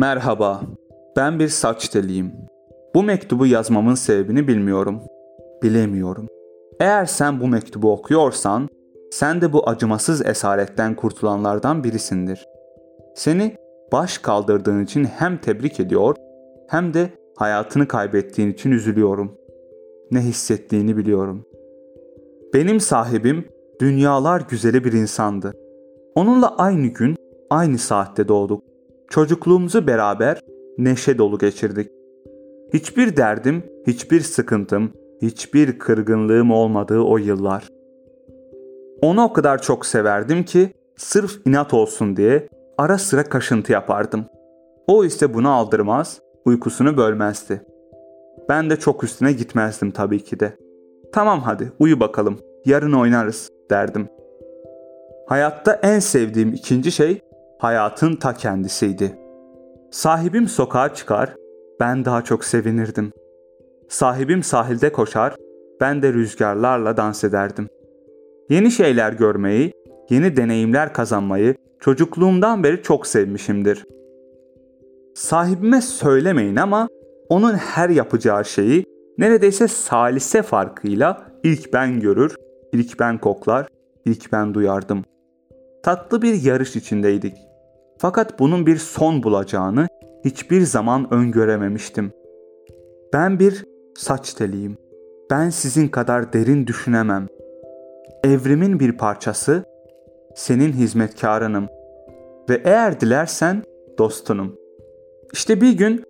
Merhaba, ben bir saç teliyim. Bu mektubu yazmamın sebebini bilmiyorum. Bilemiyorum. Eğer sen bu mektubu okuyorsan, sen de bu acımasız esaretten kurtulanlardan birisindir. Seni baş kaldırdığın için hem tebrik ediyor, hem de hayatını kaybettiğin için üzülüyorum. Ne hissettiğini biliyorum. Benim sahibim dünyalar güzeli bir insandı. Onunla aynı gün, aynı saatte doğduk. Çocukluğumuzu beraber neşe dolu geçirdik. Hiçbir derdim, hiçbir sıkıntım, hiçbir kırgınlığım olmadığı o yıllar. Onu o kadar çok severdim ki sırf inat olsun diye ara sıra kaşıntı yapardım. O ise bunu aldırmaz, uykusunu bölmezdi. Ben de çok üstüne gitmezdim tabii ki de. Tamam hadi uyu bakalım, yarın oynarız derdim. Hayatta en sevdiğim ikinci şey hayatın ta kendisiydi. Sahibim sokağa çıkar, ben daha çok sevinirdim. Sahibim sahilde koşar, ben de rüzgarlarla dans ederdim. Yeni şeyler görmeyi, yeni deneyimler kazanmayı çocukluğumdan beri çok sevmişimdir. Sahibime söylemeyin ama onun her yapacağı şeyi neredeyse salise farkıyla ilk ben görür, ilk ben koklar, ilk ben duyardım. Tatlı bir yarış içindeydik. Fakat bunun bir son bulacağını hiçbir zaman öngörememiştim. Ben bir saç teliyim. Ben sizin kadar derin düşünemem. Evrimin bir parçası, senin hizmetkarınım ve eğer dilersen dostunum. İşte bir gün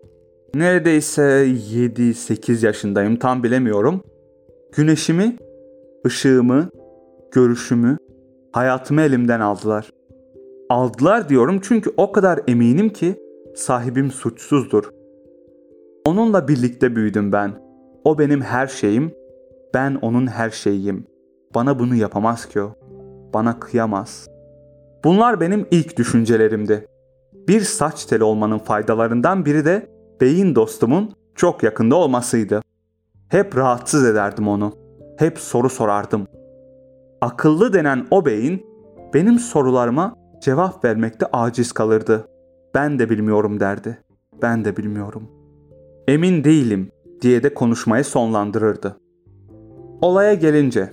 neredeyse 7-8 yaşındayım tam bilemiyorum. Güneşimi, ışığımı, görüşümü, hayatımı elimden aldılar. Aldılar diyorum çünkü o kadar eminim ki sahibim suçsuzdur. Onunla birlikte büyüdüm ben. O benim her şeyim, ben onun her şeyiyim. Bana bunu yapamaz ki o. Bana kıyamaz. Bunlar benim ilk düşüncelerimdi. Bir saç teli olmanın faydalarından biri de beyin dostumun çok yakında olmasıydı. Hep rahatsız ederdim onu. Hep soru sorardım. Akıllı denen o beyin benim sorularıma cevap vermekte aciz kalırdı. Ben de bilmiyorum derdi. Ben de bilmiyorum. Emin değilim diye de konuşmayı sonlandırırdı. Olaya gelince,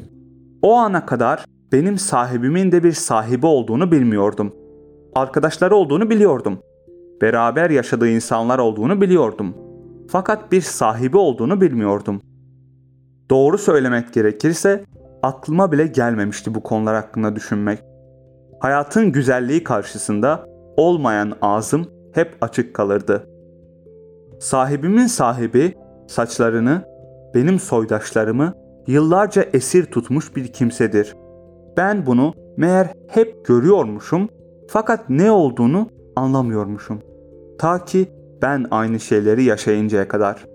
o ana kadar benim sahibimin de bir sahibi olduğunu bilmiyordum. Arkadaşları olduğunu biliyordum. Beraber yaşadığı insanlar olduğunu biliyordum. Fakat bir sahibi olduğunu bilmiyordum. Doğru söylemek gerekirse aklıma bile gelmemişti bu konular hakkında düşünmek. Hayatın güzelliği karşısında olmayan ağzım hep açık kalırdı. Sahibimin sahibi saçlarını, benim soydaşlarımı yıllarca esir tutmuş bir kimsedir. Ben bunu meğer hep görüyormuşum fakat ne olduğunu anlamıyormuşum. Ta ki ben aynı şeyleri yaşayıncaya kadar.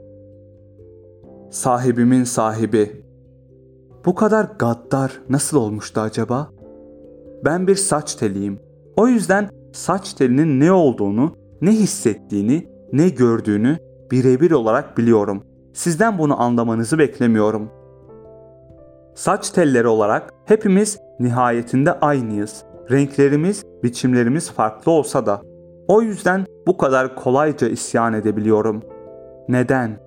Sahibimin sahibi. Bu kadar gaddar nasıl olmuştu acaba? Ben bir saç teliyim. O yüzden saç telinin ne olduğunu, ne hissettiğini, ne gördüğünü birebir olarak biliyorum. Sizden bunu anlamanızı beklemiyorum. Saç telleri olarak hepimiz nihayetinde aynıyız. Renklerimiz, biçimlerimiz farklı olsa da o yüzden bu kadar kolayca isyan edebiliyorum. Neden?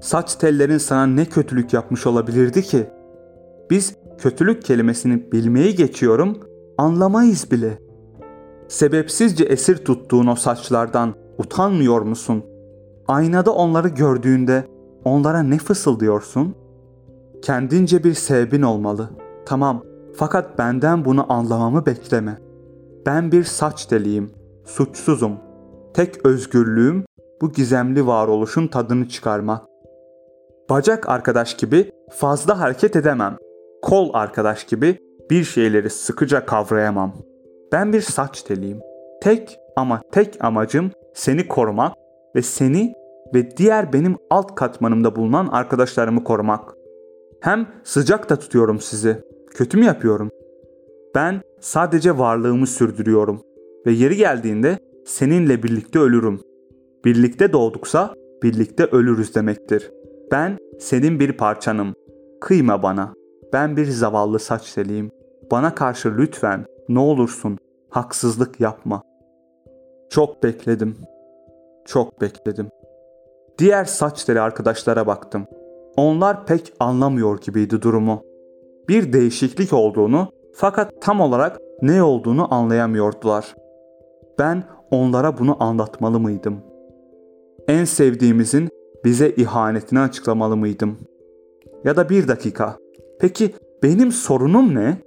Saç tellerin sana ne kötülük yapmış olabilirdi ki? Biz kötülük kelimesini bilmeyi geçiyorum, anlamayız bile. Sebepsizce esir tuttuğun o saçlardan utanmıyor musun? Aynada onları gördüğünde onlara ne fısıldıyorsun? Kendince bir sebebin olmalı. Tamam, fakat benden bunu anlamamı bekleme. Ben bir saç deliyim, suçsuzum. Tek özgürlüğüm bu gizemli varoluşun tadını çıkarmak. Bacak arkadaş gibi fazla hareket edemem. Kol arkadaş gibi bir şeyleri sıkıca kavrayamam. Ben bir saç teliyim. Tek ama tek amacım seni korumak ve seni ve diğer benim alt katmanımda bulunan arkadaşlarımı korumak. Hem sıcak da tutuyorum sizi. Kötü mü yapıyorum? Ben sadece varlığımı sürdürüyorum ve yeri geldiğinde seninle birlikte ölürüm. Birlikte doğduksa birlikte ölürüz demektir. Ben senin bir parçanım. Kıyma bana. Ben bir zavallı saç teliyim. Bana karşı lütfen ne olursun haksızlık yapma. Çok bekledim. Çok bekledim. Diğer saç teli arkadaşlara baktım. Onlar pek anlamıyor gibiydi durumu. Bir değişiklik olduğunu fakat tam olarak ne olduğunu anlayamıyordular. Ben onlara bunu anlatmalı mıydım? En sevdiğimizin bize ihanetini açıklamalı mıydım? Ya da bir dakika. Peki benim sorunum ne?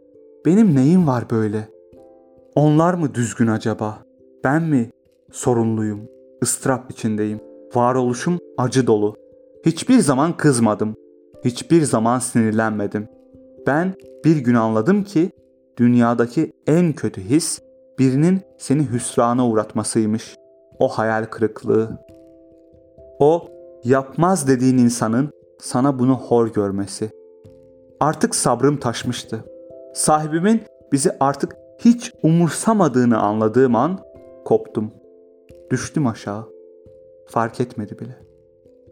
Benim neyim var böyle? Onlar mı düzgün acaba? Ben mi sorunluyum? Istırap içindeyim. Varoluşum acı dolu. Hiçbir zaman kızmadım. Hiçbir zaman sinirlenmedim. Ben bir gün anladım ki dünyadaki en kötü his birinin seni hüsrana uğratmasıymış. O hayal kırıklığı. O yapmaz dediğin insanın sana bunu hor görmesi. Artık sabrım taşmıştı. Sahibimin bizi artık hiç umursamadığını anladığım an koptum. Düştüm aşağı. Fark etmedi bile.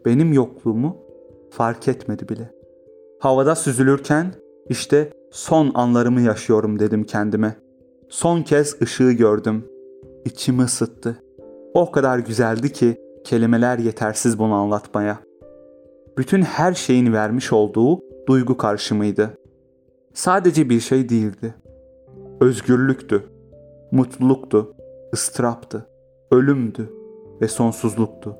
Benim yokluğumu fark etmedi bile. Havada süzülürken işte son anlarımı yaşıyorum dedim kendime. Son kez ışığı gördüm. İçimi ısıttı. O kadar güzeldi ki kelimeler yetersiz bunu anlatmaya. Bütün her şeyin vermiş olduğu duygu karşımıydı. Sadece bir şey değildi. Özgürlüktü, mutluluktu, ıstıraptı, ölümdü ve sonsuzluktu.